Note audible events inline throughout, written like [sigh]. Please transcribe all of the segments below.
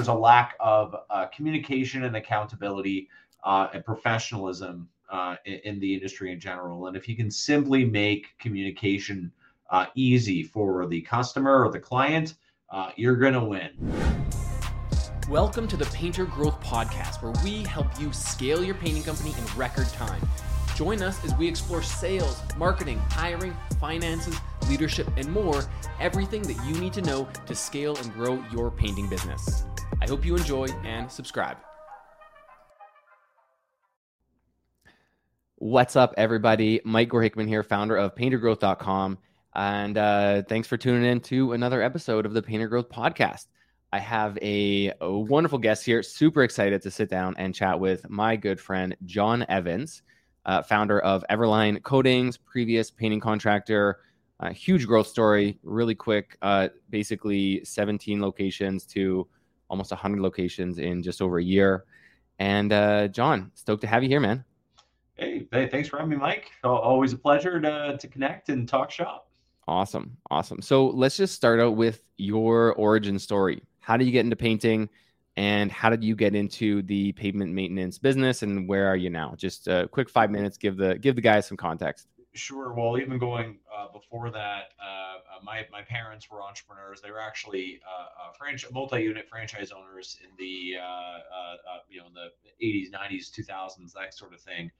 there's a lack of uh, communication and accountability uh, and professionalism uh, in, in, the industry in general. And if you can simply make communication uh, easy for the customer or the client, uh, you're going to win. Welcome to the Painter Growth Podcast, where we help you scale your painting company in record time. Join us as we explore sales, marketing, hiring, finances, leadership, and more everything that you need to know to scale and grow your painting business. I hope you enjoy and subscribe. What's up, everybody? Mike Gore Hickman here, founder of paintergrowth.com. And uh, thanks for tuning in to another episode of the Painter Growth Podcast. I have a, a, wonderful guest here. Super excited to sit down and chat with my good friend, John Evans, uh, founder of Everline Coatings, previous painting contractor. Uh, huge growth story, really quick. Uh, basically, 17 locations to almost 100 locations in just over a year. And uh, John, stoked to have you here, man. Hey, hey, thanks for having me, Mike. Always a pleasure to, to connect and talk shop. Awesome. Awesome. So let's just start out with your origin story. How did you get into painting and how did you get into the pavement maintenance business and where are you now? Just a quick five minutes, give the give the guys some context. Sure. Well, even going uh, before that, uh, uh my my parents were entrepreneurs. They were actually uh, uh franchise, multi-unit franchise owners in the uh, you know in the 80s, 90s, 2000s, that sort of thing.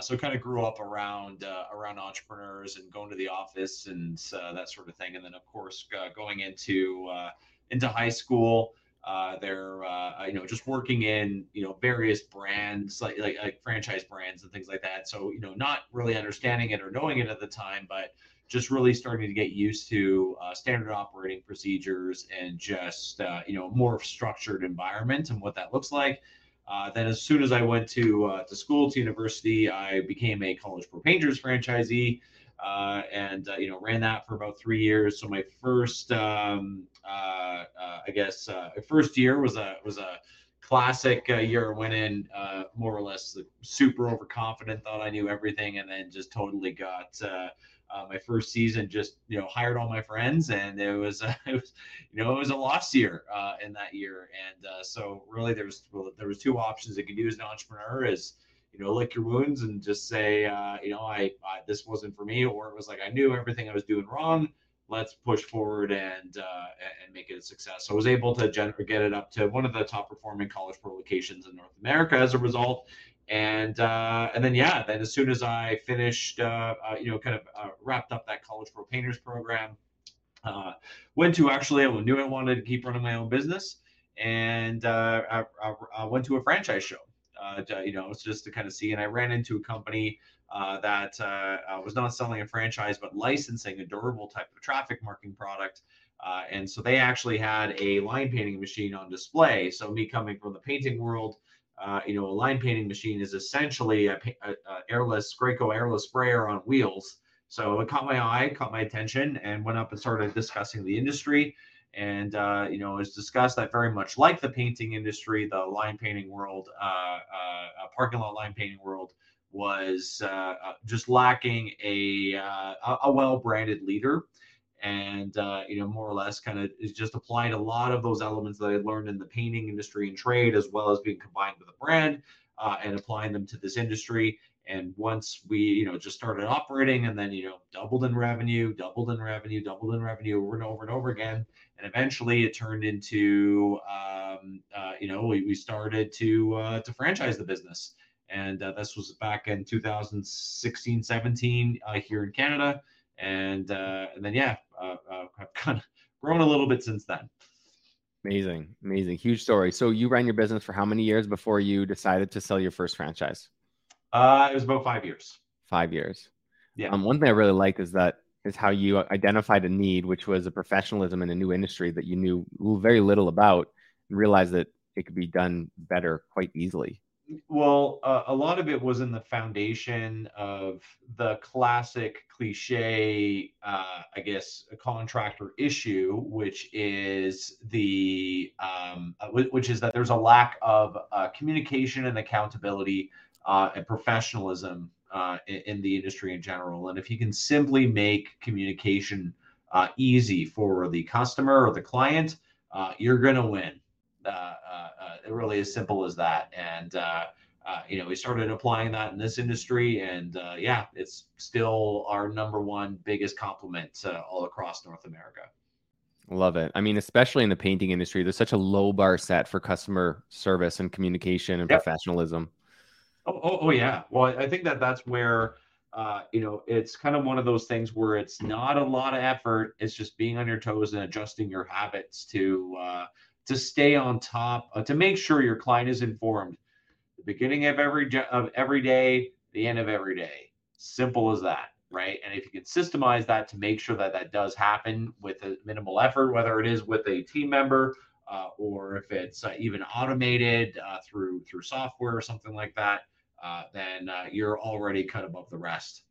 So kind of grew up around around entrepreneurs and going to the office and that sort of thing. And then of course going into into high school, uh, they're you know just working in you know various brands like, like, like franchise brands and things like that. So you know not really understanding it or knowing it at the time, but just really starting to get used to standard operating procedures and just you know more structured environment and what that looks like. Uh, then, as soon as I went to uh, to school to university, I became a College Pro Painters franchisee, uh, and uh, you know ran that for about three years. So my first, um, uh, uh, I guess, first year was a was a classic year. Went in more or less super overconfident, thought I knew everything, and then just totally got uh, my first season just you know hired all my friends and it was [laughs] uh, it was you know it was a lost year uh, in that year and uh, so really there was well, there was two options you could do as an entrepreneur is you know lick your wounds and just say uh, you know I, I, this wasn't for me or it was like I knew everything I was doing wrong let's push forward and uh, and make it a success. So I was able to gen- get it up to one of the top performing college pro locations in North America as a result. And uh, and then yeah, then as soon as I finished, uh, uh, you know, kind of uh, wrapped up that College Pro Painters program, uh, went to actually I knew I wanted to keep running my own business, and I, I, I, went to a franchise show. Uh, to, you know, just to kind of see, and I ran into a company uh, that uh, was not selling a franchise but licensing a durable type of traffic marking product. and so they actually had a line painting machine on display. So me coming from the painting world, uh, you know, a line painting machine is essentially a, a, a airless Graco airless sprayer on wheels. So it caught my eye, caught my attention, and went up and started discussing the industry. And uh, you know, it's discussed that very much like the painting industry, the line painting world, uh, uh, parking lot line painting world was uh, uh, just lacking a a well branded leader and uh, you know more or less kind of is just applied a lot of those elements that I learned in the painting industry and trade, as well as being combined with a brand uh, and applying them to this industry. And once we you know just started operating, and then you know doubled in revenue, doubled in revenue, doubled in revenue over and over and over again, and eventually it turned into um, uh, you know we, we started to uh, to franchise the business. And uh, this was back in 2016, 17 uh, here in Canada and uh, and then yeah, uh, I've kind of grown a little bit since then. Amazing, amazing, huge story. So you ran your business for how many years before you decided to sell your first franchise? Uh, it was about five years. Five years. Yeah. Um, one thing I really like is that is how you identified a need, which was a professionalism in a new industry that you knew very little about, and realized that it could be done better quite easily. Well, uh, a lot of it was in the foundation of the classic cliche, uh, I guess, contractor issue, which is the um, uh, which is that there's a lack of uh, communication and accountability uh, and professionalism uh, in, in, the industry in general. And if you can simply make communication easy for the customer or the client, you're going to win. really as simple as that. And uh, uh, you know, we started applying that in this industry, and uh, yeah, it's still our number one biggest compliment uh, all across North America. Love it. I mean, especially in the painting industry, there's such a low bar set for customer service and communication and yep. professionalism. Oh, oh, oh, yeah. Well, I think that that's where, uh, you know, it's kind of one of those things where it's not a lot of effort. It's just being on your toes and adjusting your habits to uh, to stay on top, uh, to make sure your client is informed. The beginning of every of every day, the end of every day. Simple as that right? And if you can systemize that to make sure that that does happen with a minimal effort, whether it is with a team member uh, or if it's uh, even automated uh, through through software or something like that, uh, then uh, you're already cut above the rest.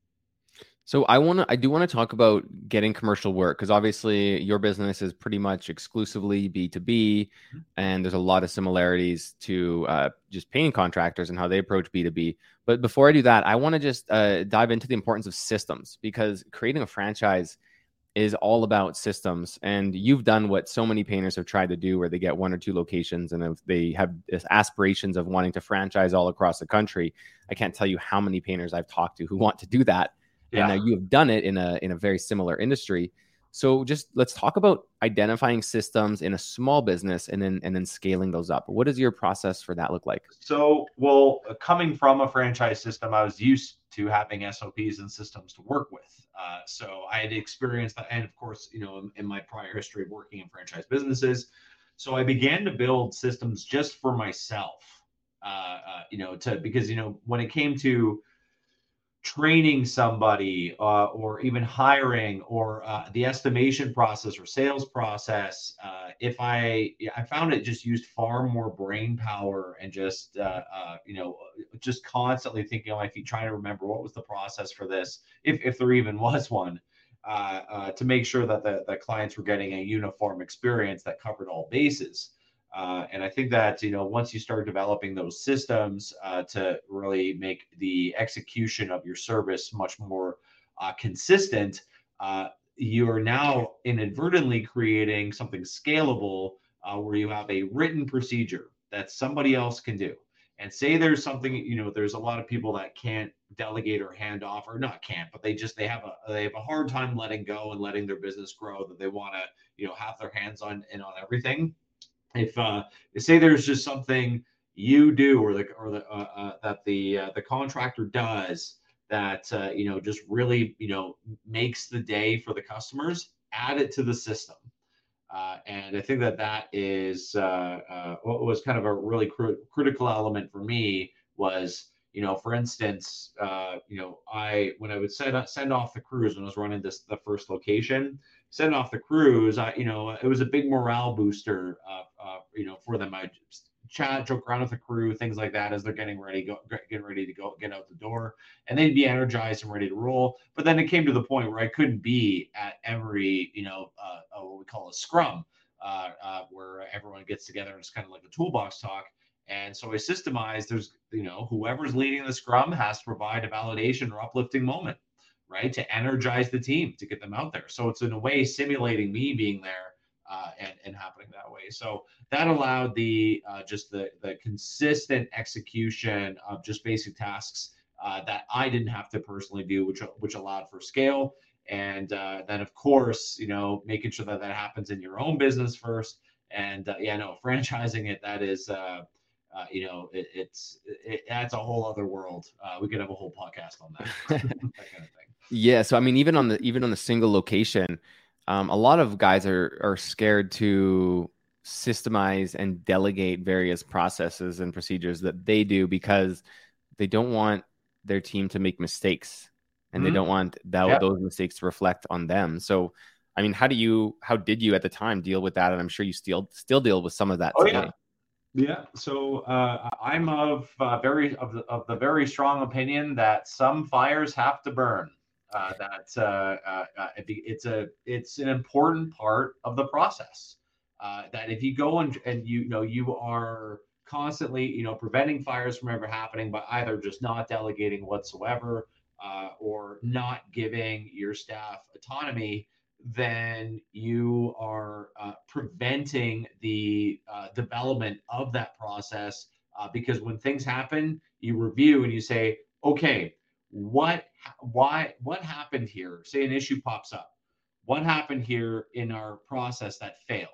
So I want to, I do want to talk about getting commercial work because obviously your business is pretty much exclusively B two B, mm-hmm. and there's a lot of similarities to uh, just paying contractors and how they approach B two B. But before I do that, I want to just uh, dive into the importance of systems because creating a franchise is all about systems. And you've done what so many painters have tried to do, where they get one or two locations and if they have aspirations of wanting to franchise all across the country. I can't tell you how many painters I've talked to who [laughs] want to do that yeah. and uh, you have done it in a in a very similar industry so just let's talk about identifying systems in a small business and then and then scaling those up. What does your process for that look like? So well uh, coming from a franchise system i was used to having sops and systems to work with. Uh, so i had experienced that. And of course you know in, in my prior history of working in franchise businesses. So i began to build systems just for myself uh, uh, you know to because you know when it came to training somebody uh, or even hiring or uh, the estimation process or sales process uh, if i i found it just used far more brain power and just uh, uh, you know just constantly thinking on my feet trying to remember what was the process for this if, if there even [laughs] was one uh, to make sure that the, the clients were getting a uniform experience that covered all bases uh, and I think that you know once you start developing those systems uh, to really make the execution of your service much more uh, consistent, uh, you are now inadvertently creating something scalable uh, where you have a written procedure that somebody else can do. And say there's something you know there's a lot of people that can't delegate or hand off or not can't but they just they have a they have a hard time letting go and letting their business grow that they want to you know have their hands on and on everything if uh, say there's just something you do or the or the uh, uh, that the uh, the contractor does that uh, you know just really you know makes the day for the customers add it to the system. Uh, and i think that that is uh, uh, what was kind of a really cr- critical element for me was you know for instance uh, you know i when i would send, send off the crews when i was running this the first location send off the crews, I, you know, it was a big morale booster, uh, uh, you know, for them. I chat, joke around with the crew, things like that as they're getting ready, go, getting ready to go, get out the door, and they'd be energized and ready to roll. But then it came to the point where I couldn't be at every, you know, uh, uh what we call a scrum, uh, uh, where everyone gets together and it's kind of like a toolbox talk. And so I systemized. There's, you know, whoever's leading the scrum has to provide a validation or uplifting moment right? To energize the team, to get them out there. So it's in a way simulating me being there uh, and, and happening that way. So that allowed the uh, just the, the consistent execution of just basic tasks uh, that I didn't have to personally do, which which allowed for scale. And uh, then, of course, you know, making sure that that happens in your own business first. And uh, yeah, no, [laughs] franchising it that is uh, uh, you know, it, it's it, that's a whole other world. Uh, we could have a whole podcast on that, [laughs] that kind of thing. Yeah. So I mean, even on the even on the single location, um, a lot of guys are are scared to systemize and delegate various processes and procedures that they do because they don't want their team to make mistakes and mm-hmm. they don't want that, yeah. those mistakes to reflect on them. So, I mean, how do you, how did you at the time deal with that? And I'm sure you still, still deal with some of that. Oh, today. yeah. Yeah, so uh, I'm of uh, very of the, of the very strong opinion that some fires have to burn. Uh, that uh, uh, uh, it's a it's an important part of the process. that if you go and and you, you know you are constantly you know preventing fires from ever happening by either just not delegating whatsoever or not giving your staff autonomy then you are uh, preventing the uh, development of that process uh, because when things happen, you review and you say, okay, what, why, what happened here? Say an issue pops up. What happened here in our process that failed?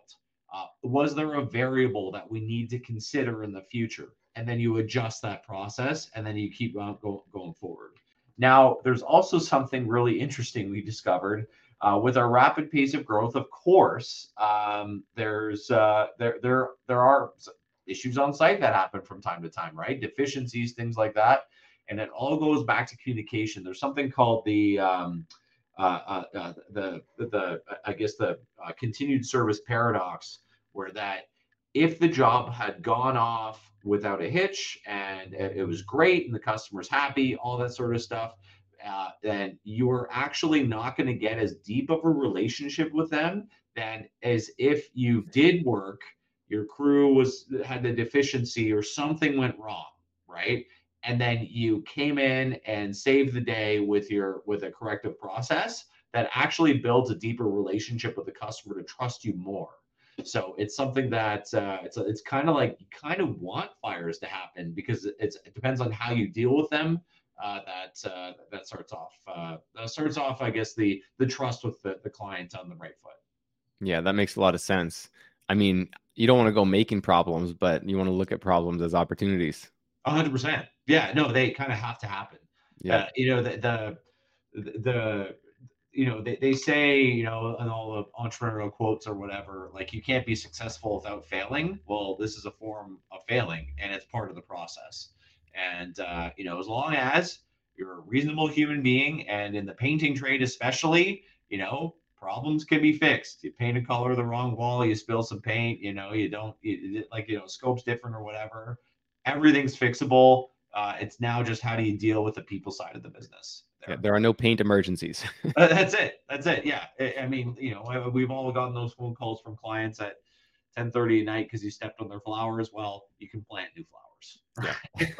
Uh, was there a variable that we need to consider in the future? And then you adjust that process and then you keep go, going forward. Now, there's also something really interesting we discovered uh, with our rapid pace of growth. Of course, um, there's uh, there there there are issues on site that happen from time to time, right? Deficiencies, things like that, and it all goes back to communication. There's something called the um, uh, uh, uh the, the I guess the uh, continued service paradox, where that if the job had gone off without a hitch and it was great and the customer's happy, all that sort of stuff, uh, then you're actually not going to get as deep of a relationship with them than as if you did work, your crew was had the deficiency or something went wrong, right? And then you came in and saved the day with your with a corrective process that actually builds a deeper relationship with the customer to trust you more. So it's something that uh, it's it's kind of like you kind of want fires to happen because it's it depends on how you deal with them. Uh, that uh, that starts off uh, that starts off, I guess the the trust with the, the client on the right foot. Yeah, that makes a lot of sense. I mean, you don't want to go making problems, but you want to look at problems as opportunities. hundred percent. Yeah, no, they kind of have to happen. Yeah, uh, you know the the the you know, they, they say, you know, in all the entrepreneurial quotes or whatever, like you can't be successful without failing. Well, this is a form of failing and it's part of the process. And, uh, you know, as long as you're a reasonable human being and in the painting trade, especially, you know, problems can be fixed. You paint a color the wrong wall, you spill some paint, you know, you don't, you, like, you know, scope's different or whatever. Everything's fixable. Uh, it's now just how do you deal with the people side of the business. There. Yeah, there are no paint emergencies. [laughs] uh, that's it. That's it. Yeah. I, I, mean, you know, we've all gotten those phone calls from clients at 10:30 at night because you stepped on their flowers. Well, you can plant new flowers. [laughs] Yeah. like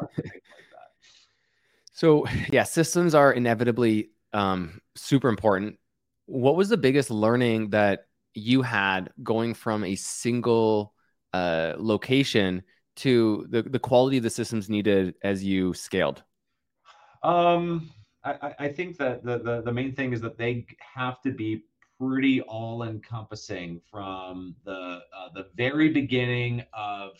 so yeah, systems are inevitably um, super important. What was the biggest learning that you had going from a single uh, location to the, the quality of the systems needed as you scaled? Um, I, I think that the, the, the main thing is that they have to be pretty all encompassing from the uh, the very beginning of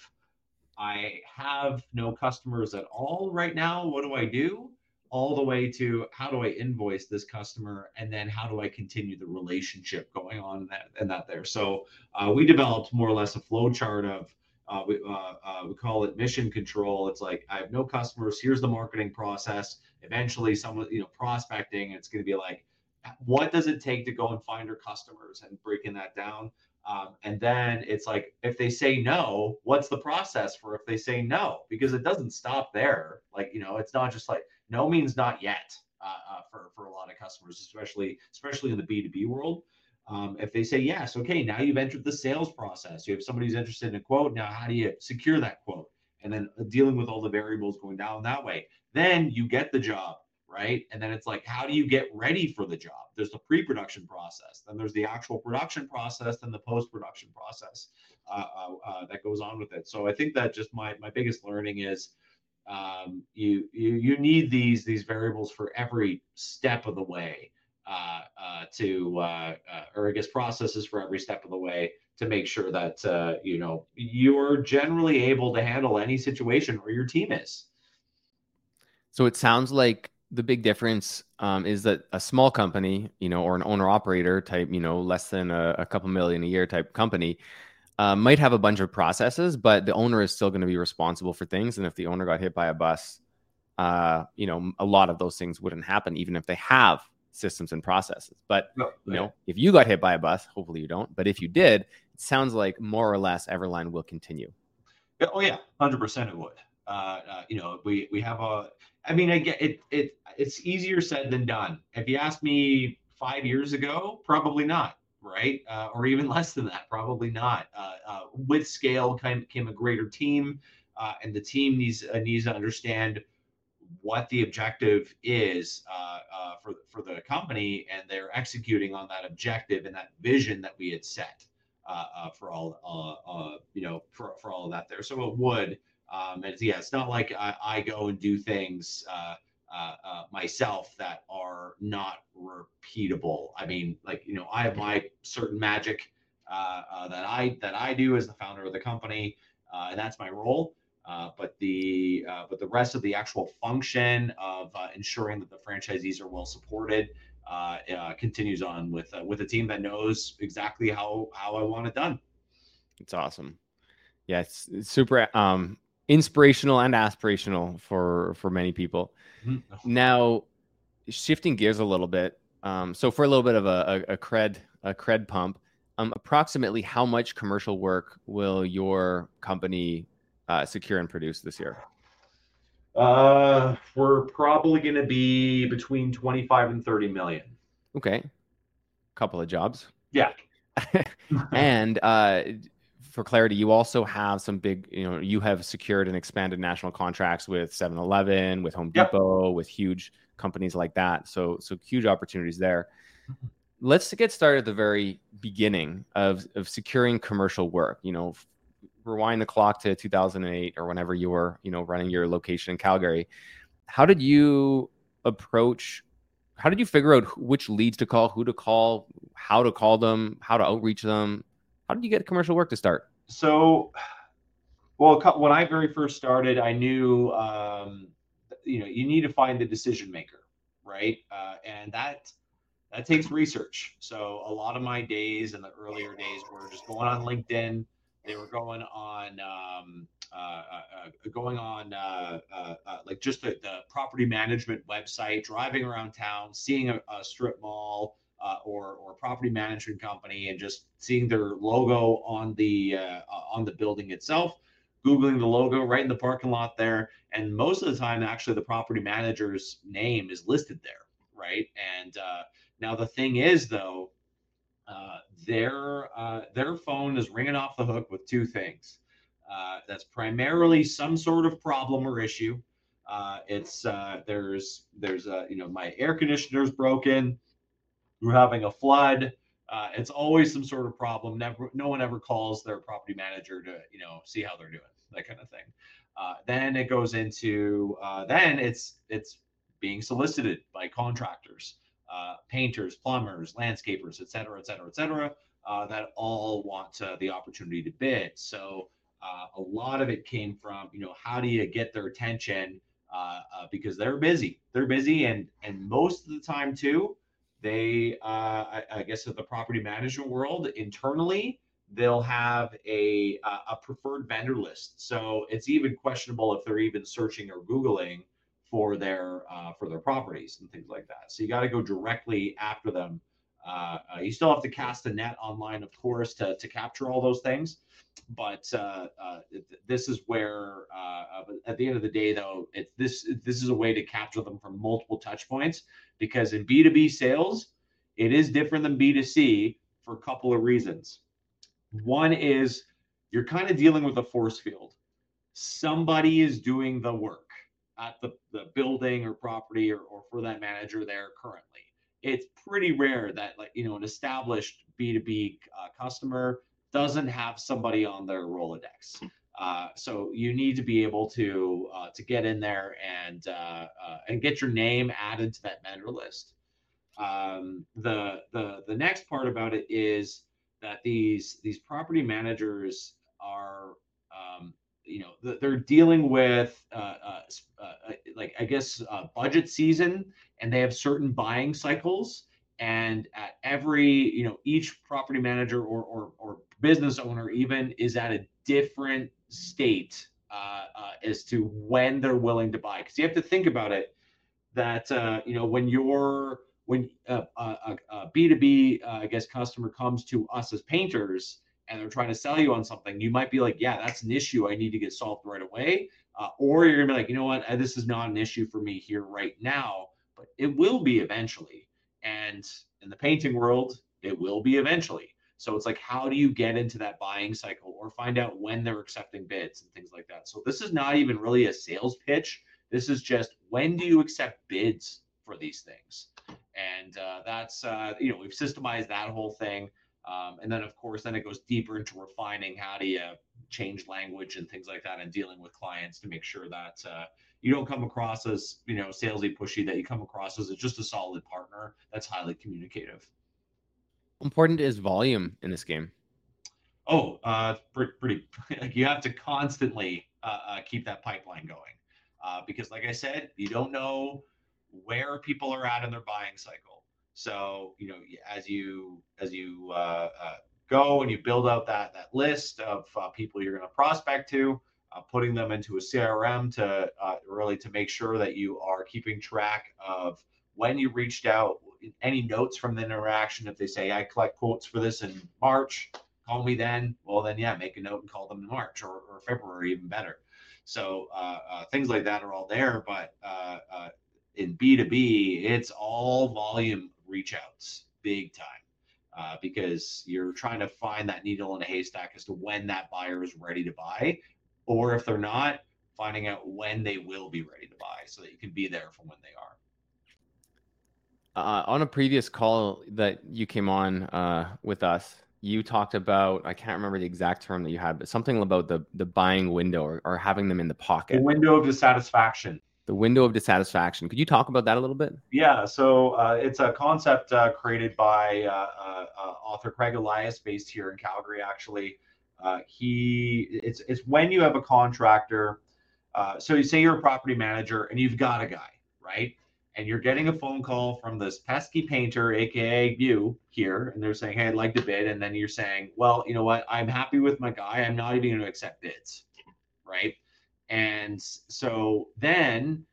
I have no customers at all right now. What do I do? All the way to how do I invoice this customer, and then how do I continue the relationship going on and that and that there. So uh, we developed more or less a flow chart of uh, we, uh, uh, we call it mission control. It's like I have no customers. Here's the marketing process. Eventually, someone you know prospecting. It's going to be like, what does it take to go and find our customers and breaking that down. Um, and then it's like if they say no, what's the process for if they say no? Because it doesn't stop there. Like you know, it's not just like no means not yet uh, uh, for for a lot of customers, especially especially in the B two B world. Um, if they say yes, okay, now you've entered the sales process. You have somebody who's interested in a quote. Now, how do you secure that quote? And then uh, dealing with all the variables going down that way. Then you get the job, right? And then it's like, how do you get ready for the job? There's the pre production process, then there's the actual production process, then the post production process uh, uh, uh, that goes on with it. So I think that just my, my biggest learning is. Um, you, you you need these these variables for every step of the way to, uh, or I guess processes for every step of the way to make sure that you know you're generally able to handle any situation where your team is. So it sounds like the big difference um, is that a small company, you know, or an owner operator type, you know, less than a, a couple million a year type company, uh, might have a bunch of processes, but the owner is still going to be responsible for things. And if the owner got hit by a bus, uh, you know, a lot of those things wouldn't happen, even if they have systems and processes. But no, you know, if you got hit by a bus, hopefully you don't. But if you did, it sounds like more or less Everline will continue. Oh yeah, hundred percent it would. Uh, uh, you know, we we have a. I mean, I get it. It it's easier said than done. If you asked me five years ago, probably not. Right, uh, or even [laughs] less than that, probably not. Uh, uh, with scale came, came a greater team, uh, and the team needs needs to understand what the objective is uh, uh, for for the company, and they're executing on that objective and that vision that we had set uh, uh for all uh, uh, you know for, for all of that there. So it would, um, and it's, yeah, it's not like I, I go and do things myself that are not repeatable. I mean, like you know, I have my certain magic that I that I do as the founder of the company, and that's my role. Uh, but the uh, but the rest of the actual function of uh, ensuring that the franchisees are well supported uh, uh, continues on with with a team that knows exactly how how I want it done. It's awesome. Yeah, it's, it's super um, inspirational and aspirational for for many people. Mm-hmm. Now, shifting gears a little bit. Um, so for a little bit of a, a, a cred a cred pump, um, approximately how much commercial work will your company uh, secure and produce this year? Uh, we're probably going to be between 25 and 30 million. Okay. Couple of jobs. Yeah. [laughs] and uh, for clarity, you also have some big, you know, you have secured and expanded national contracts with 7 Eleven, with Home Depot, yep. with huge companies like that. So, so huge opportunities there. Mm-hmm. Let's get started at the very beginning of, of securing commercial work. You know, rewind the clock to 2008 or whenever you were, you know, running your location in Calgary. How did you approach? How did you figure out which leads to call, who to call, how to call them, how to outreach them? How did you get commercial work to start? So, well, when I very first started, I knew, um, you know, you need to find the decision maker, right? Uh, and that that takes research. So a lot of my days in the earlier days were just going on LinkedIn, they were going on, um, uh, uh, uh going on uh, uh, like just the, the, property management website, driving around town, seeing a, a strip mall or or property management company, and just seeing their logo on the on the building itself. Googling the logo right in the parking lot there, and most of the time, actually, the property manager's name is listed there, right? And now the thing is, though, uh, their uh, their phone is ringing off the hook with two things. Uh, that's primarily some sort of problem or issue. Uh, it's uh, there's there's a you know my air conditioner's broken. We're having a flood. it's always some sort of problem. Never, no one ever calls their property manager to you know see how they're doing, that kind of thing. then it goes into then it's it's being solicited by contractors uh, painters, plumbers, landscapers, et cetera, et cetera, et cetera, uh, that all want uh, the opportunity to bid. So uh, a lot of it came from, you know, how do you get their attention? Uh, uh, because they're busy. They're busy, and and most of the time too, they, I, I, guess, in the property management world, internally, they'll have a a preferred vendor list. So it's even questionable if they're even searching or googling for their uh, for their properties and things like that. So you got to go directly after them. Uh, uh, you still have to cast a net online, of course, to, to capture all those things. But uh, uh, this is where, uh, at the end of the day, though, this this is a way to capture them from multiple touch points because in B two B sales, it is different than B two C for a couple of reasons. One is you're kind of dealing with a force field. Somebody is doing the work at the, the building or property or, or for that manager there currently. It's pretty rare that like you know an established B2B uh, customer doesn't have somebody on their Rolodex. Uh, so you need to be able to uh, to get in there and uh, uh, and get your name added to that vendor list. Um, the the the next part about it is that these these property managers are you know they're dealing with uh, uh, uh, like I guess uh, budget season, and they have certain buying cycles. And at every you know each property manager or or, or business owner even is at a different state uh, uh, as to when they're willing to buy. Because you have to think about it that you know when you're when a a B2B I guess customer comes to us as painters and they're trying to sell you on something, you might be like, yeah, that's an issue I need to get solved right away. Uh, or you're gonna be like, you know what, uh, this is not an issue for me here right now, but it will be eventually. And in the painting world, it will be eventually. So it's like, how do you get into that buying cycle or find out when they're accepting bids and things like that? So this is not even really a sales pitch. This is just when do you accept bids for these things? And uh, that's, uh, you know, we've systemized that whole thing. Um, and then, of course, then it goes deeper into refining how do you change language and things like that and dealing with clients to make sure that uh, you don't come across as, you know, salesy pushy, that you come across as just a solid partner that's highly communicative. Important is volume in this game. Oh, uh, pretty, pretty [laughs] like you have to constantly uh, uh, keep that pipeline going uh, because, like I said, you don't know where people are at in their buying cycle. So you know, as you as you uh, uh, go and you build out that that list of uh, people you're going to prospect to, uh, putting them into a CRM to uh, really to make sure that you are keeping track of when you reached out, any notes from the interaction. If they say I collect quotes for this in March, call me then. Well, then yeah, make a note and call them in March or, or February, even better. So uh, things like that are all there, but in B2B, it's all volume reach outs, big time. Uh, because you're trying to find that needle in a haystack as to when that buyer is ready to buy, or if they're not, finding out when they will be ready to buy so that you can be there for when they are. Uh, on a previous call that you came on uh, with us, you talked about I can't remember the exact term that you had, but something about the the buying window or, or having them in the pocket. The window of dissatisfaction. The window of dissatisfaction. Could you talk about that a little bit? Yeah, so uh, it's a concept uh, created by uh, uh, uh author Craig Elias, based here in Calgary. Actually, uh, he it's it's when you have a contractor. so you say you're a property manager and you've got a guy, right? and you're getting a phone call from this pesky painter, aka you here, and they're saying, Hey, I'd like to bid. And then you're saying, Well, you know what? I'm happy with my guy. I'm not even going to accept bids. Right. And so then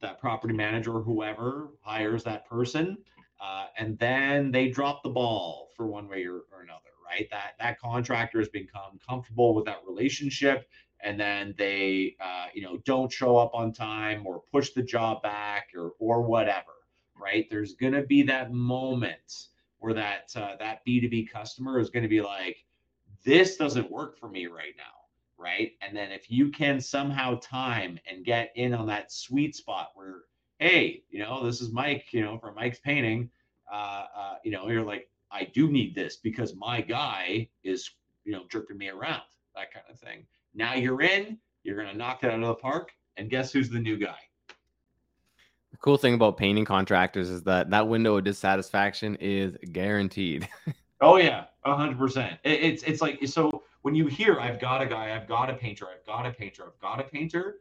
that property manager or whoever hires that person, uh, and then they drop the ball for one way or, or another, right? That that contractor has become comfortable with that relationship and then they uh, you know don't show up on time or push the job back or or whatever right there's to be that moment where that uh, that b2b customer is to be like this doesn't work for me right now right and then if you can somehow time and get in on that sweet spot where hey you know this is mike you know from mike's painting uh, uh you know you're like i do need this because my guy is you know jerking me around that kind of thing now you're in, you're going to knock it out of the park. And guess who's the new guy? The cool thing about painting contractors is that that window of dissatisfaction is guaranteed. [laughs] oh yeah, hundred percent. It's it's like so when you hear I've got a guy, I've got a painter, I've got a painter, I've got a painter.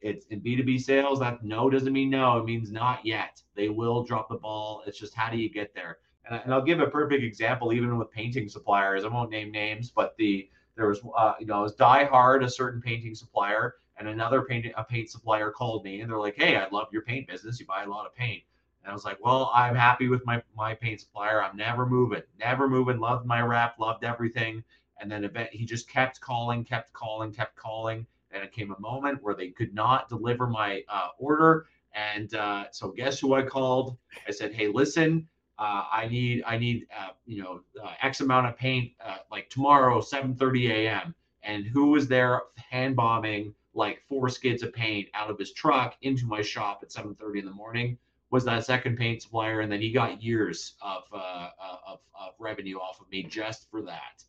It's in B2B sales. That no doesn't mean no. It means not yet. They will drop the ball. It's just how do you get there? And, I, and I'll give a perfect example, even with painting suppliers. I won't name names, but the there was, uh, you know, it was Die Hard, a certain painting supplier, and another paint a paint supplier called me, and they're like, "Hey, I love your paint business. You buy a lot of paint." And I was like, "Well, I'm happy with my my paint supplier. I'm never moving, never moving. Loved my rep, loved everything." And then event, he just kept calling, kept calling, kept calling. And it came a moment where they could not deliver my uh, order. And uh, so, guess who I called? I said, "Hey, listen, uh, I need I need uh, you know uh, X amount of paint uh, like tomorrow 7:30 a.m. And who was there hand bombing like four skids of paint out of his truck into my shop at 7:30 in the morning? Was that second paint supplier, and then he got years of uh, of, of, revenue off of me just for that.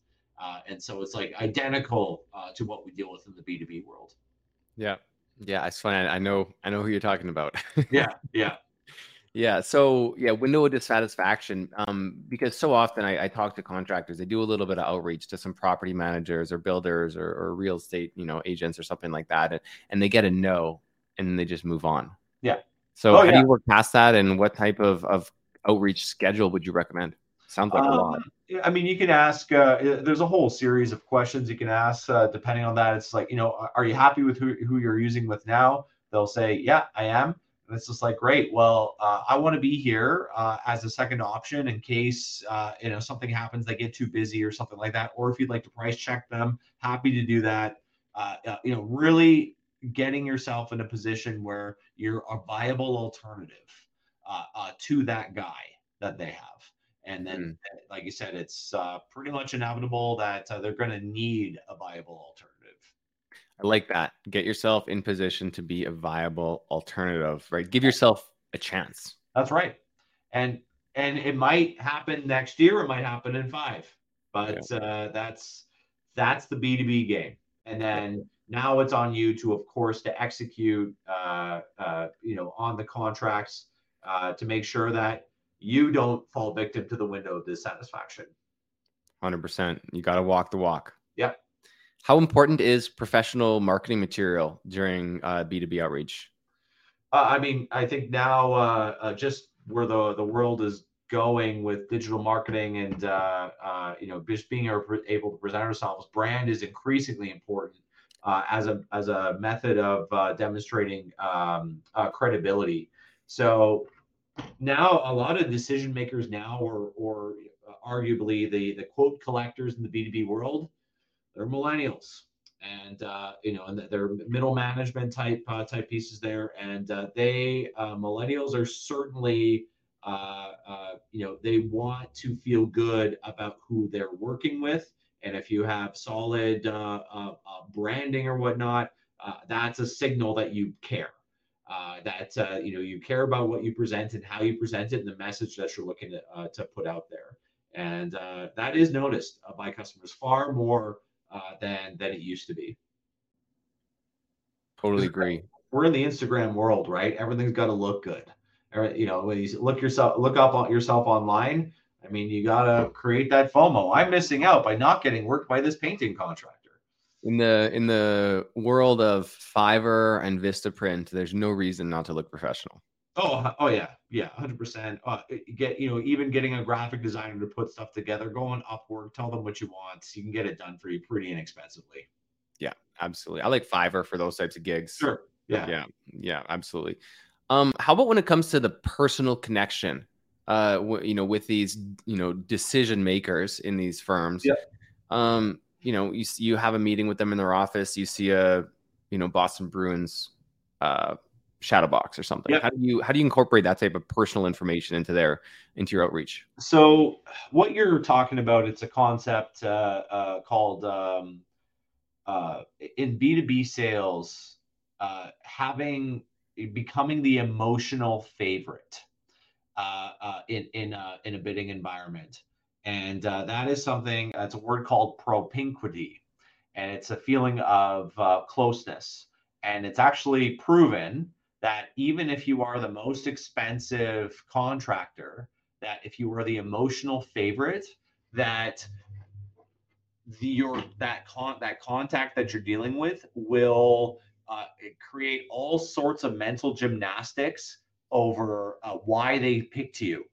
And so it's like identical to what we deal with in the B2B world. Yeah, yeah, it's funny. I know I know who you're talking about. [laughs] yeah, yeah. Yeah. So yeah, window of dissatisfaction. Um, because so often I, I, talk to contractors, they do a little bit of outreach to some property managers or builders or, or real estate, you know, agents or something like that, and, and they get a no, and they just move on. Yeah. So oh, how yeah. do you work past that, and what type of of outreach schedule would you recommend? Sounds like um, a lot. I mean, you can ask. Uh, there's a whole series of questions you can ask uh, depending on that. It's like, you know, are you happy with who who you're using with now? They'll say, yeah, I am and it's just like, great. Well, uh, I want to be here uh, as a second option in case uh, you know something happens, they get too busy or something like that. Or if you'd like to price check them, happy to do that. Uh, you know, really getting yourself in a position where you're a viable alternative uh, to that guy that they have. And then, mm. like you said, it's pretty much inevitable that they're going to need a viable alternative. I like that. Get yourself in position to be a viable alternative, right? Give yourself a chance. That's right. And and it might happen next year, it might happen in five. But yeah. uh, that's that's the B2B game. And then now it's on you to, of course, to execute, uh, uh, you know, on the contracts uh, to make sure that you don't fall victim to the window of dissatisfaction. 100%. You got to walk the walk. Yep. How important is professional marketing material during uh, B2B outreach? Uh, I mean, I think now uh, uh, just where the, the world is going with digital marketing and uh, uh, you know just being able to present ourselves, brand is increasingly important uh, as a as a method of demonstrating um, credibility. So now a lot of decision makers now, or or arguably the the quote collectors in the B2B world, they're millennials and uh, you know, and they're middle management type uh, type pieces there, and uh, they uh, millennials are certainly. Uh, uh, you know, they want to feel good about who they're working with, and if you have solid branding or whatnot, that's a signal that you care. Uh, that uh, you know you care about what you present and how you present it, and the message that you're looking to, uh, to put out there, and that is noticed by customers far more uh, than than it used to be. Totally agree. We're in the Instagram world, right? Everything's got to look good. You know, when you look yourself, look up on yourself online. I mean, you got to create that FOMO. I'm missing out by not getting worked by this painting contractor. In the in the world of Fiverr and Vistaprint, there's no reason not to look professional. Oh, oh yeah, yeah, hundred uh, percent. Get you know, even getting a graphic designer to put stuff together, go going Upwork, tell them what you want. You can get it done for you pretty inexpensively. Yeah, absolutely. I like Fiverr for those types of gigs. Sure. Yeah. Yeah. Yeah. Absolutely. Um, how about when it comes to the personal connection? Uh, w- you know, with these, you know, decision makers in these firms. Yeah. Um, you know, you you have a meeting with them in their office. You see a, you know, Boston Bruins, uh, shadow box or something yep. how do you how do you incorporate that type of personal information into their into your outreach so what you're talking about it's a concept uh, uh, called um, uh, in b2b sales uh, having becoming the emotional favorite uh, uh, in in a, in a bidding environment and that is something it's a word called propinquity and it's a feeling of closeness and it's actually proven that even if you are the most expensive contractor, that if you are the emotional favorite, that the, your that con that contact that you're dealing with will uh, create all sorts of mental gymnastics over uh, why they picked you.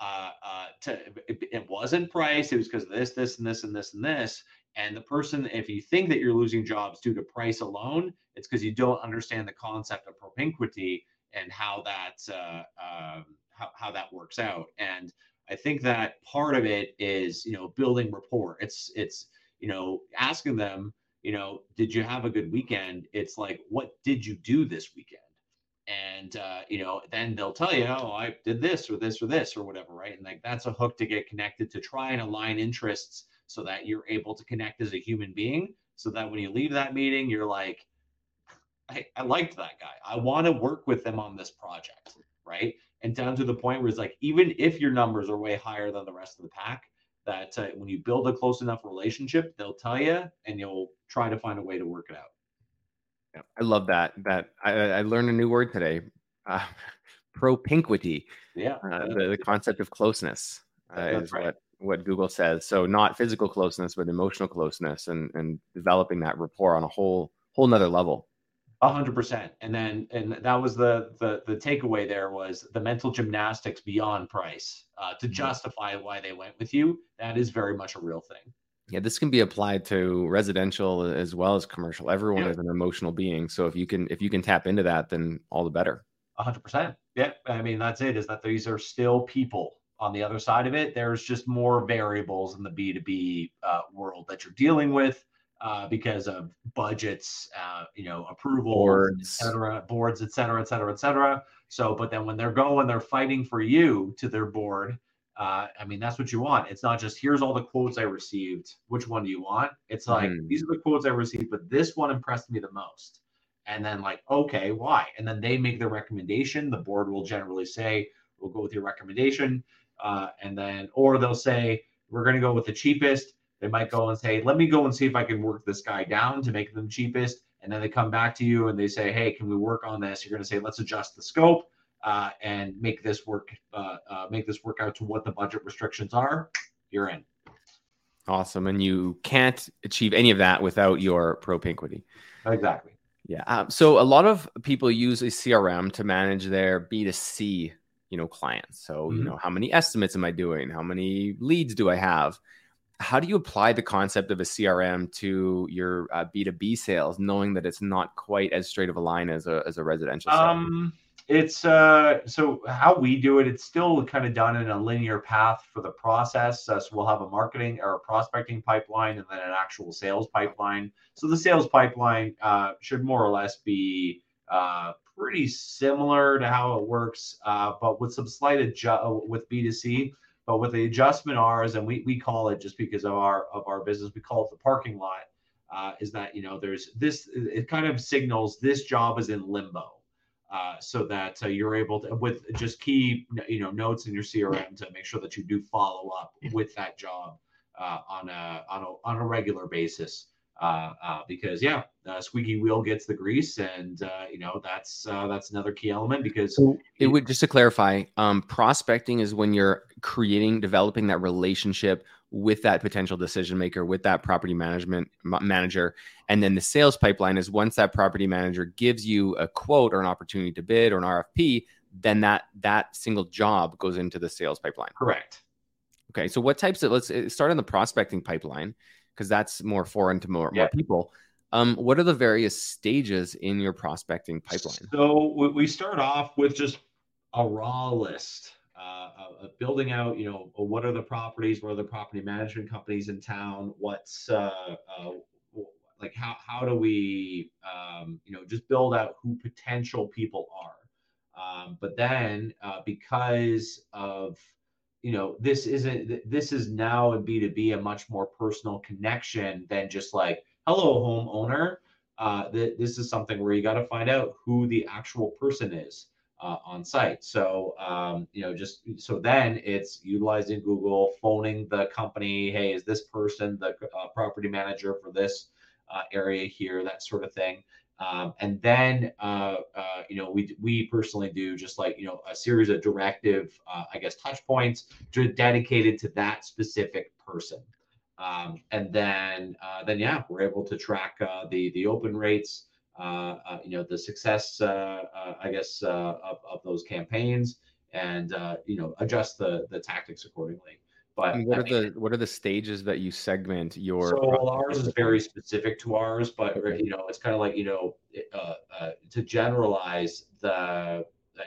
Uh, uh to, it, it wasn't price; it was because of this, this, and this, and this, and this. And the person, if you think that you're losing jobs due to price alone, it's because you don't understand the concept of propinquity and how that uh, um, how, how that works out. And I think that part of it is you know building rapport. It's it's you know asking them you know did you have a good weekend? It's like what did you do this weekend? And uh, you know then they'll tell you oh i did this or this or this or whatever right? And like that's a hook to get connected to try and align interests so that you're able to connect as a human being so that when you leave that meeting you're like I, I liked that guy. I want to work with them on this project right? And down to the point where it's like even if your numbers are way higher than the rest of the pack that uh, when you build a close enough relationship they'll tell you and you'll try to find a way to work it out yeah, i love that that i, I learned a new word today uh, [laughs] propinquity yeah, uh, the, the, concept of closeness uh, is right. what what Google says. So not physical closeness, but emotional closeness and and developing that rapport on a whole whole nother level. A hundred percent. And then and that was the the the takeaway there was the mental gymnastics beyond price uh, to mm-hmm. justify why they went with you. That is very much a real thing. Yeah, this can be applied to residential as well as commercial. Everyone yeah. is an emotional being. So if you can if you can tap into that, then all the better. A hundred percent. Yeah. I mean, that's it, is that these are still people on the other side of it, there's just more variables in the B2B uh, world that you're dealing with uh, because of budgets, uh, you know, approvals, boards. et cetera, boards, et cetera, et cetera, et cetera. So, but then when they're going, they're fighting for you to their board. Uh, I mean, that's what you want. It's not just here's all the quotes I received. Which one do you want? It's like Mhm. these are the quotes I received, but this one impressed me the most. And then like, okay, why? And then they make the recommendation. The board will generally say, "We'll go with your recommendation," uh, and then or they'll say, "We're going to go with the cheapest." They might go and say, "Let me go and see if I can work this guy down to make them cheapest." And then they come back to you and they say, "Hey, can we work on this?" You're going to say, "Let's adjust the scope." Uh, and make this work uh, uh, make this work out to what the budget restrictions are you're in Awesome. And you can't achieve any of that without your propinquity. exactly Yeah. Um, so a lot of people use a CRM to manage their B2C, you know, clients. So, you Mhm. know, how many estimates am I doing? How many leads do I have? How do you apply the concept of a CRM to your uh, B2B sales, knowing that it's not quite as straight of a line as a, as a residential sale? It's uh so how we do it it's still kind of done in a linear path for the process. Uh, so we'll have a marketing or a prospecting pipeline and then an actual sales pipeline. So the sales pipeline uh, should more or less be uh, pretty similar to how it works uh, but with some slight adjust with b2c but with the adjustment ours and we, we call it just because of our of our business we call it the parking lot uh, is that you know there's this it kind of signals this job is in limbo uh, so that uh, you're able to with just key you know notes in your crm to make sure that you do follow up with that job uh, on a on a on a regular basis. Uh, uh, because yeah the squeaky wheel gets the grease and uh, you know that's uh, that's another key element because So it would just to clarify, um, prospecting is when you're creating, developing that relationship with that potential decision maker, with that property management ma- manager, and then the sales pipeline is once that property manager gives you a quote or an opportunity to bid or an RFP, then that that single job goes into the sales pipeline. correct Okay, so what types of let's uh, start on the prospecting pipeline because that's more foreign to more, Yeah. more people. Um, what are the various stages in your prospecting pipeline? So we- we start off with just a raw list, uh, building out. You know, what are the properties? What are the property management companies in town? What's uh, uh, like how how do we um, you know just build out who potential people are? Um, but then uh, because of you know this isn't this is now in b2b a much more personal connection than just like hello homeowner uh, th- this is something where you got to find out who the actual person is uh, on site. So, um, you know, just so then it's utilizing Google, phoning the company. Hey, is this person the uh, property manager for this uh, area here? That sort of thing. Um, and then, uh, uh, you know, we we personally do just like you know a series of directive, uh, I guess, touch points to, dedicated to that specific person. Um, and then, then yeah, we're able to track the the open rates, you know, the success, uh, uh, I guess, uh, of, of those campaigns, and uh, you know, adjust the the tactics accordingly. But And what I are mean, the what are the stages that you segment your? so ours is very specific to ours, but Okay. you know, it's kind of like you know, uh, uh, to generalize the, uh,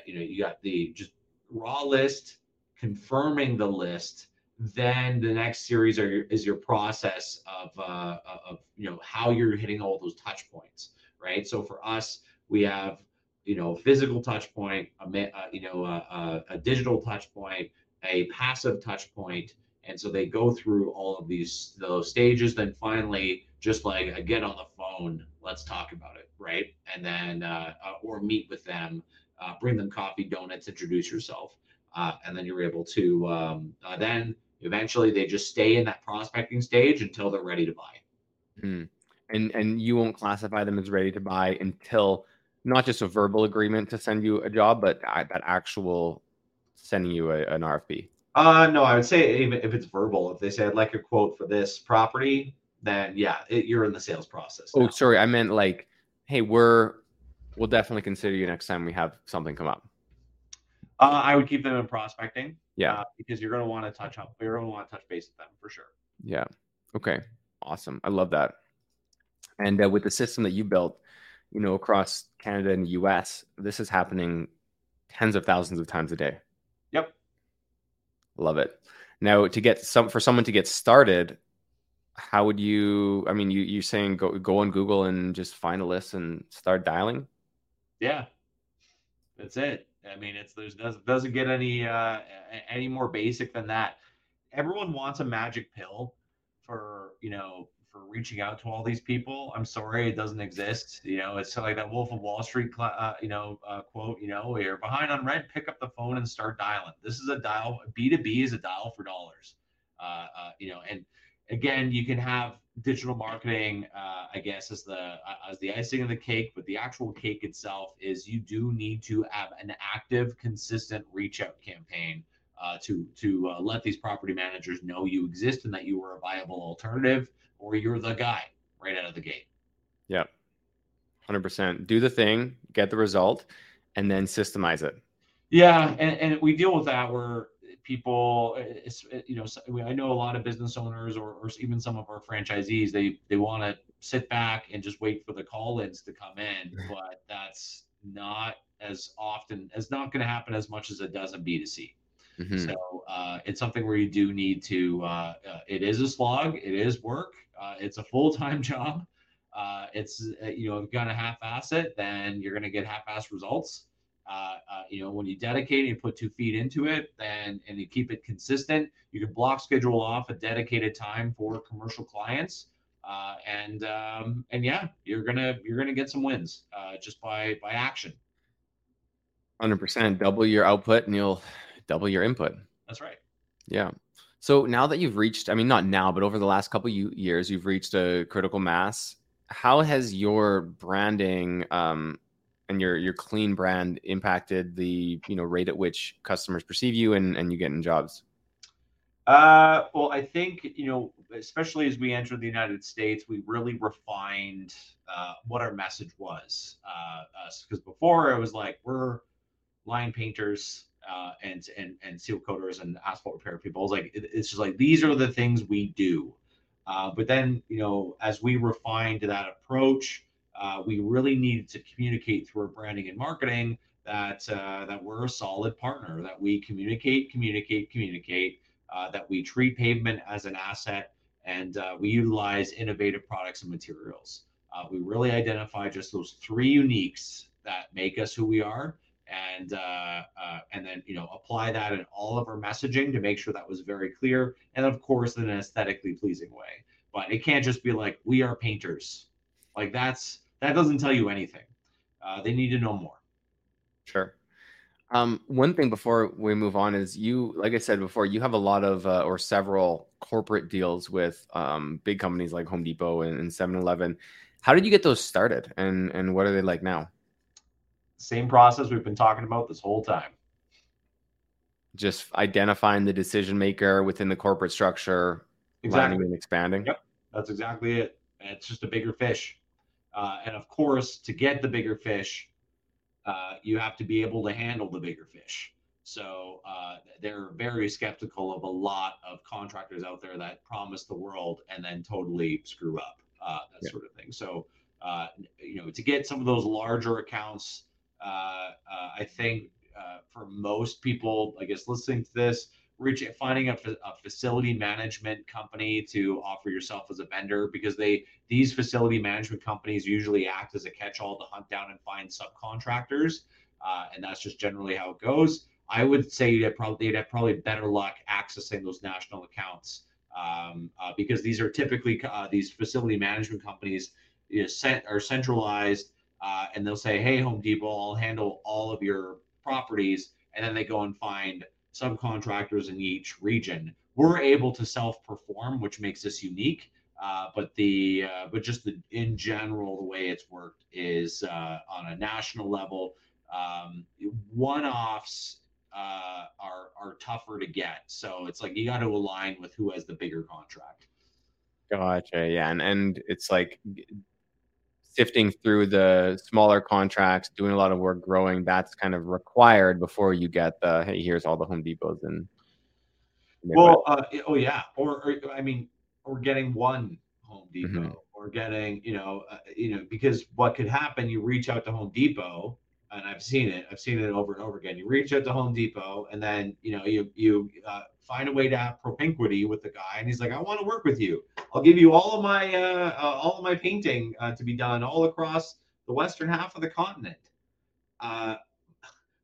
you know, you got the just raw list, confirming the list. Then the next series are your, is your process of uh, of you know how you're hitting all those touch points, right? So for us, we have you know physical touch point, a uh, you know a, a, a digital touch point, a passive touch point, and so they go through all of these those stages. Then finally, just like uh, get on the phone, let's talk about it, right? And then uh, uh, or meet with them, uh, bring them coffee, donuts, introduce yourself, uh, and then you're able to um, uh, then eventually they just stay in that prospecting stage until they're ready to buy. And and you won't classify them as ready to buy until not just a verbal agreement to send you a job, but that actual sending you a, an RFP. Uh, no, I would say even if it's verbal, if they say I'd like a quote for this property, then yeah, it, you're in the sales process. Oh, sorry, I meant like, hey, we're we'll definitely consider you next time we have something come up. Uh, I would keep them in prospecting. Yeah. uh, because you're going to want to touch up. You're going to want to touch base with them for sure. Yeah. Okay. Awesome. I love that. And uh, with the system that you built, you know, across Canada and the US, this is happening tens of thousands of times a day. Yep. Love it. Now, to get some for someone to get started, how would you? I mean, you you're saying go go on Google and just find a list and start dialing. Yeah, that's it. I mean, it's there's doesn't doesn't get any uh, any more basic than that. Everyone wants a magic pill for you know for reaching out to all these people. I'm sorry, it doesn't exist. You know, it's like that Wolf of Wall Street, uh, you know, uh, quote. You know, you're behind on rent, pick up the phone and start dialing. This is a dial. B two B is a dial for dollars. Uh, uh, you know, and again, you can have digital marketing, uh, I guess, as the uh, as the icing of the cake, but the actual cake itself is you do need to have an active, consistent reach out campaign uh, to to uh, let these property managers know you exist and that you are a viable alternative, or you're the guy right out of the gate. Yeah, hundred percent. Do the thing, get the result, and then systemize it. Yeah, and, and we deal with that where people you know i know a lot of business owners or, or even some of our franchisees they they want to sit back and just wait for the call-ins to come in [laughs] but that's not as often as not going to happen as much as it does in b2c mm-hmm. so uh, it's something where you do need to uh, uh, it is a slog it is work uh, it's a full-time [laughs] job uh, it's uh, you know if you're going to half-ass it then you're going to get half-ass results uh, uh, you know, when you dedicate and you put two feet into it, then and you keep it consistent, you can block schedule off a dedicated time for commercial clients, uh, and um, and yeah, you're gonna you're gonna get some wins uh, just by by action. Hundred percent, double your output and you'll double your input. That's right. Yeah. So now that you've reached, I mean, not now, but over the last couple years, you've reached a critical mass. How has your branding um, and your your clean brand impacted the you know rate at which customers perceive you and and you get in jobs? Uh, well, I think you know, especially as we entered the United States, we really refined uh, what our message was. Because uh, before it was like we're line painters uh, and and and seal coaters and asphalt repair people. It was like it, it's just like these are the things we do. Uh, but then you know, as we refined that approach, uh, we really needed to communicate through our branding and marketing that uh, that we're a solid partner, that we communicate, communicate, communicate, uh, that we treat pavement as an asset, and uh, we utilize innovative products and materials. We really identify just those three uniques that make us who we are, and uh, and then you know apply that in all of our messaging to make sure that was very clear, and of course in an aesthetically pleasing way. But it can't just be like we are painters, like that's that doesn't tell you anything. Uh, they need to know more. Sure. Um, one thing before we move on is you, like I said before, you have a lot of uh, or several corporate deals with um, big companies like Home Depot and, and 7-Eleven. How did you get those started, and and what are they like now? Same process we've been talking about this whole time. Just identifying the decision maker within the corporate structure, exactly. and expanding. Yep, that's exactly it. it's just a bigger fish. Uh, and of course, to get the bigger fish, uh, you have to be able to handle the bigger fish. So uh, they're very skeptical of a lot of contractors out there that promise the world and then totally screw up uh, that yeah. sort of thing. So uh, you know, to get some of those larger accounts, I think for most people, I guess listening to this, reach finding a, a, facility management company to offer yourself as a vendor because they these facility management companies usually act as a catch-all to hunt down and find subcontractors uh, and that's just generally how it goes. I would say that probably they'd have probably better luck accessing those national accounts um, uh, because these are typically uh, these facility management companies you know, are centralized uh, and they'll say hey home depot i'll handle all of your properties and then they go and find subcontractors in each region. We're able to self-perform, which makes us unique. Uh, but the uh, but just the in general, the way it's worked is uh, on a national level. Um, one-offs uh, are are tougher to get, so it's like you got to align with who has the bigger contract. Gotcha. Yeah, and and it's like sifting through the smaller contracts, doing a lot of work growing, that's kind of required before you get the hey, here's all the Home Depots and. Well, uh, oh yeah, or, or, I mean, or getting one Home Depot, mm-hmm. or getting you know, uh, you know, because what could happen? You reach out to Home Depot, and I've seen it. I've seen it over and over again. You reach out to Home Depot, and then you know you you uh, find a way to have propinquity with the guy, and he's like, "I want to work with you. I'll give you all of my uh, uh, all of my painting uh, to be done all across the western half of the continent." Uh,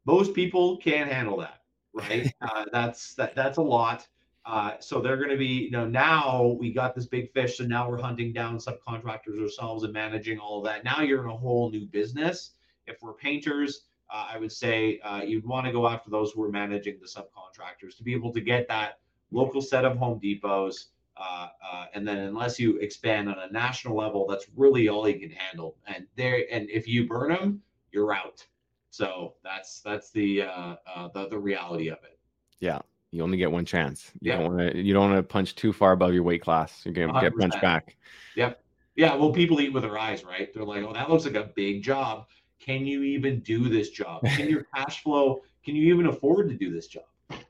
most people can't handle that, right? [laughs] uh, that's that that's a lot. Uh, so they're going to be, you know, now we got this big fish, so now we're hunting down subcontractors ourselves and managing all of that. Now you're in a whole new business. If we're painters, uh, I would say uh, you'd want to go after those who are managing the subcontractors to be able to get that local set of Home Depots. Uh, uh, and then unless you expand on a national level, that's really all you can handle. And there, and if you burn them, you're out. So that's that's the uh, uh, the the reality of it. Yeah, you only get one chance. You Yeah. don't want to. You don't want to punch too far above your weight class. You're gonna get 100%. punched back. Yep. Yeah. Well, people eat with their eyes, right? They're like, oh, that looks like a big job. Can you even do this job? Can [laughs] your cash flow, can you even afford to do this job?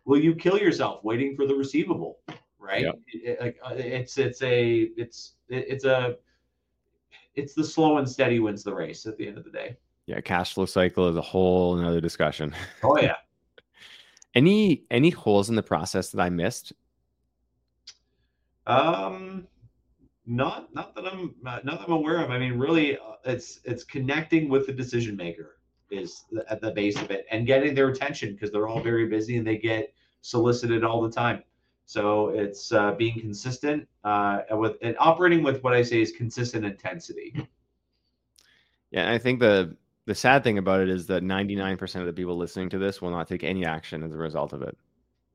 Will you kill yourself waiting for the receivable? Right. Yep. It- it- like, uh, it's, it's a, it's, it- it's a, it's the slow and steady wins the race at the end of the day. Yeah, cash flow cycle is a whole another discussion. [laughs] Oh, yeah. Any any holes in the process that I missed? Um, not not that I'm not that I'm aware of. I mean, really, uh, it's it's connecting with the decision maker is the, at the base of it, and getting their attention because they're all very busy and they get solicited all the time. So it's uh, being consistent uh, with and operating with what I say is consistent intensity. Yeah, I think the the sad thing about it is that 99% of the people listening to this will not take any action as a result of it. [laughs]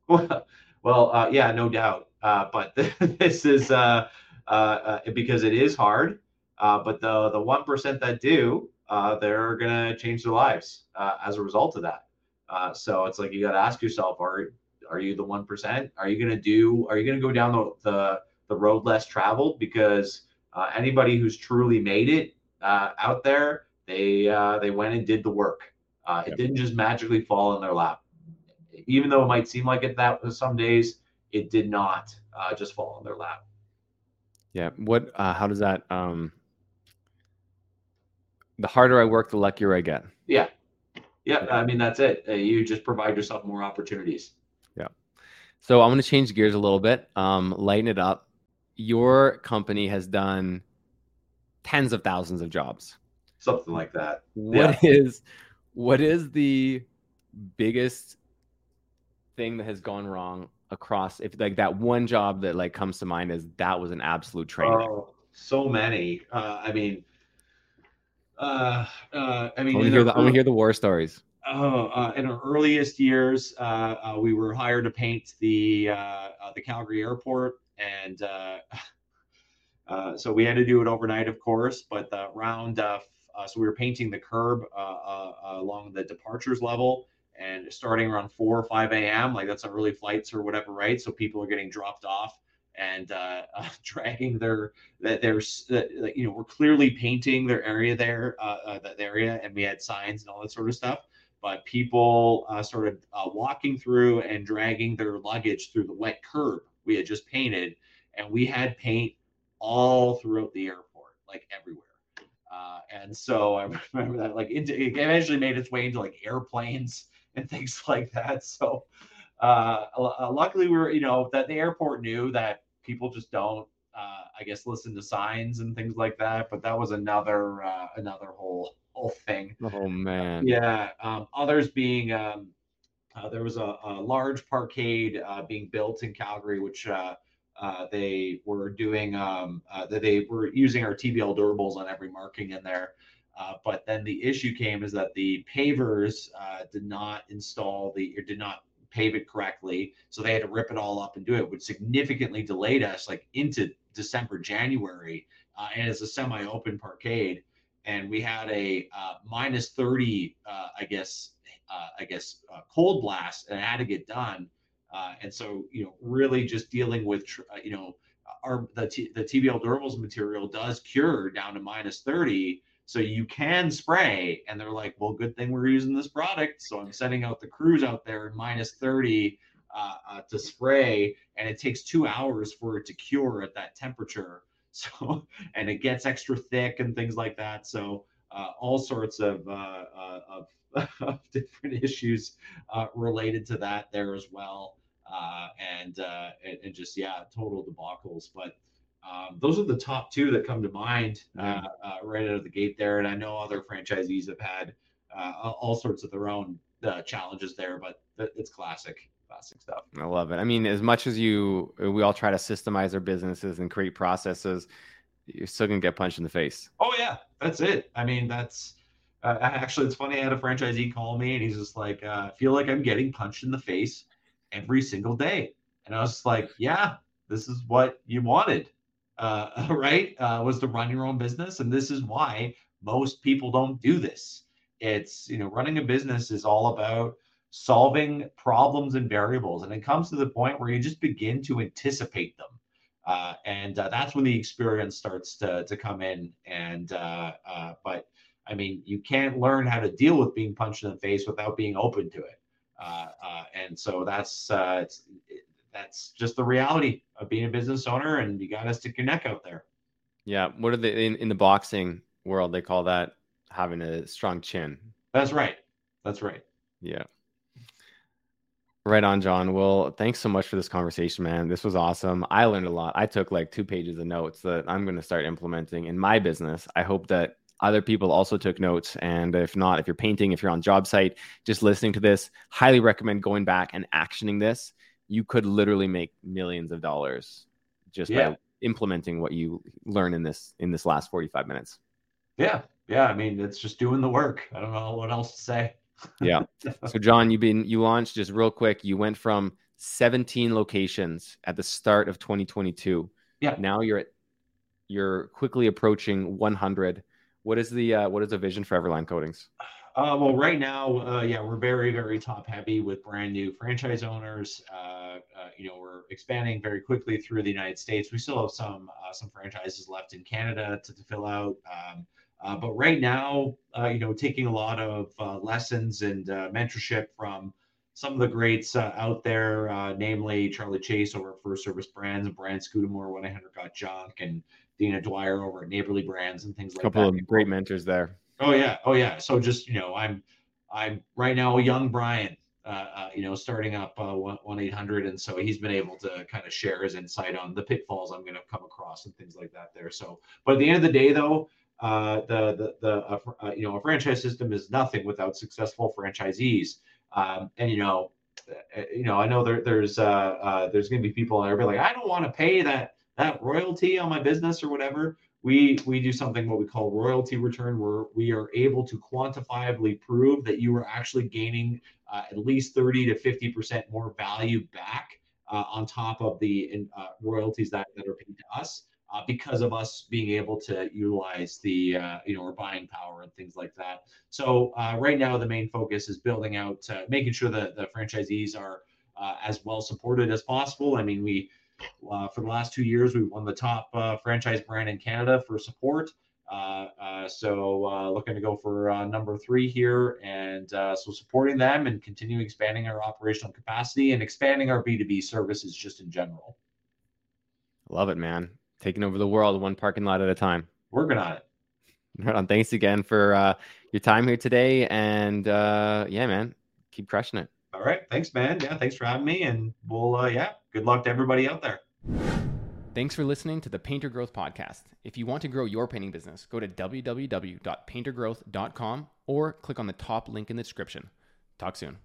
Well, well, uh, yeah, no doubt. Uh, but [laughs] this is uh, uh, uh, because it is hard. Uh, but the the one percent that do, uh, they're gonna change their lives uh, as a result of that. Uh, so it's like you got to ask yourself: Are are you the one percent? Are you gonna do? Are you gonna go down the the, the road less traveled? Because uh, anybody who's truly made it uh, out there, they uh, they went and did the work. Uh, It didn't just magically fall in their lap even though it might seem like it that some days, it did not uh, just fall in their lap. Yeah. What? Uh, how does that? Um, the harder I work, the luckier I get. Yeah, yeah. I mean that's it. Uh, you just provide yourself more opportunities. Yeah. So I'm going to change gears a little bit, um, lighten it up. Your company has done tens of thousands of jobs. Something like that. What is what is the biggest thing that has gone wrong across if like that one job that like comes to mind is that was an absolute train. Oh, so many. Uh, I mean, uh, uh, I mean, want to in hear our the I want to hear the war stories. Oh, uh, in our earliest years, uh, uh, we were hired to paint the uh, uh, the Calgary airport, and uh, [laughs] uh, so we had to do it overnight, of course. But the round, uh, f- uh, so we were painting the curb uh, uh, along the departures level, and starting around four or five a.m. Like that's early flights or whatever, right? So people are getting dropped off and uh, [laughs] uh, dragging their that there's you know we're clearly painting their area there, uh, uh, that area, and we had signs and all that sort of stuff but people uh, started uh, walking through and dragging their luggage through the wet curb we had just painted, and we had paint all throughout the airport, like everywhere. And so I [laughs] remember that, like, into, it eventually made its way into like airplanes [laughs] and things like that. So, uh, uh, luckily, we were, you know, that the airport knew that people just don't, uh, I guess, listen to signs and things like that. But that was another, uh, another whole whole thing. Oh man. Yeah. Um, others being um, uh, there was a, a large parkade uh, being built in Calgary, which uh, uh, they were doing. Um, uh, that they were using our TBL durables on every marking in there. Uh, but then the issue came is that the pavers uh, did not install the or did not pave it correctly, so they had to rip it all up and do it, which significantly delayed us like into December, January, uh, and it's a semi-open parkade. And we had a uh, minus 30 uh, i guess uh, i guess cold blast and it had to get done. And so you know really just dealing with you know our the, T, the tbl durables material does cure down to minus 30 so you can spray and they're like well good thing we're using this product so i'm sending out the crews out there in minus 30 uh, uh, to spray and it takes two hours for it to cure at that temperature [laughs] so and it gets extra thick and things like that. So uh, all sorts of, uh, uh, of, [laughs] of different issues uh, related to that there as well. And, and and just yeah, total debacles. But um, those are the top two that come to mind uh, uh, right out of the gate there. And I know other franchisees have had uh, all sorts of their own uh, challenges there, but it's classic, classic stuff. I love it. I mean, as much as you, we all try to systemize our businesses and create processes, you're still gonna get punched in the face. Oh yeah, that's it. I mean, that's uh, actually it's funny. I had a franchisee call me, and he's just like, uh, "I feel like I'm getting punched in the face every single day," and I was just like, "Yeah, this is what you wanted, uh, [laughs] right? Uh, was to run your own business, and this is why most people don't do this. It's you know, running a business is all about." solving problems and variables and it comes to the point where you just begin to anticipate them uh, and uh, that's when the experience starts to, to come in. And uh, uh, but I mean, you can't learn how to deal with being punched in the face without being open to it. Uh, uh, and so that's that's just the reality of being a business owner, and you got to stick your neck out there. Yeah, what are they in, in the boxing world? They call that having a strong chin. That's right. That's right. Yeah. Right on, John. Well, thanks so much for this conversation, man. This was awesome. I learned a lot. I took like two pages of notes that I'm going to start implementing in my business. I hope that other people also took notes. And if not, if you're painting, if you're on job site, just listening to this, highly recommend going back and actioning this. You could literally make millions of dollars just yeah. by implementing what you learn in this in this last 45 minutes. Yeah. Yeah. I mean, it's just doing the work. I don't know what else to say yeah. So John, you've been you launched just real quick. You went from 17 locations at the start of 2022. Yeah. Now you're at you're quickly approaching 100. What is the uh, what is the vision for Everline Coatings? Uh, well, right now, uh, yeah, we're very, very top heavy with brand new franchise owners. Uh, uh you know, we're expanding very quickly through the United States. We still have some uh, some franchises left in Canada to, to fill out. Um, uh, but right now, uh, you know, taking a lot of uh, lessons and uh, mentorship from some of the greats uh, out there, uh, namely Charlie Chase over at First Service Brands, and Brian Scudamore, 1 800 Got Junk, and Dina Dwyer over at Neighborly Brands and things like that. A couple of great mentors there. Oh yeah, oh yeah. So just you know, I'm I'm right now a young Brian, uh, you know, starting up one eight hundred, and so he's been able to kind of share his insight on the pitfalls I'm going to come across and things like that there. So, but at the end of the day, though, uh, the the, the uh, uh, you know a franchise system is nothing without successful franchisees. Um, and you know, uh, you know, I know there, there's uh, there's going to be people that are like, I don't want to pay that that royalty on my business or whatever. We we do something what we call royalty return, where we are able to quantifiably prove that you are actually gaining at least 30 to 50 percent more value back on top of the royalties that, that are paid to us uh, because of us being able to utilize the uh, you know our buying power and things like that. So uh, right now the main focus is building out, uh, making sure that the franchisees are uh, as well supported as possible. I mean, we uh, for the last two years we've won the top franchise brand in Canada for support. so looking to go for number three here, and so supporting them and continue expanding our operational capacity and expanding our B two B services just in general. Love it, man taking over the world one parking lot at a time. Working on it. Right on. Thanks again for uh, your time here today. And uh, yeah, man, keep crushing it. All right. Thanks, man. Yeah. Thanks for having me. And we'll, uh, yeah, good luck to everybody out there. Thanks for listening to the Painter Growth Podcast. If you want to grow your painting business, go to www.paintergrowth.com or click on the top link in the description. Talk soon.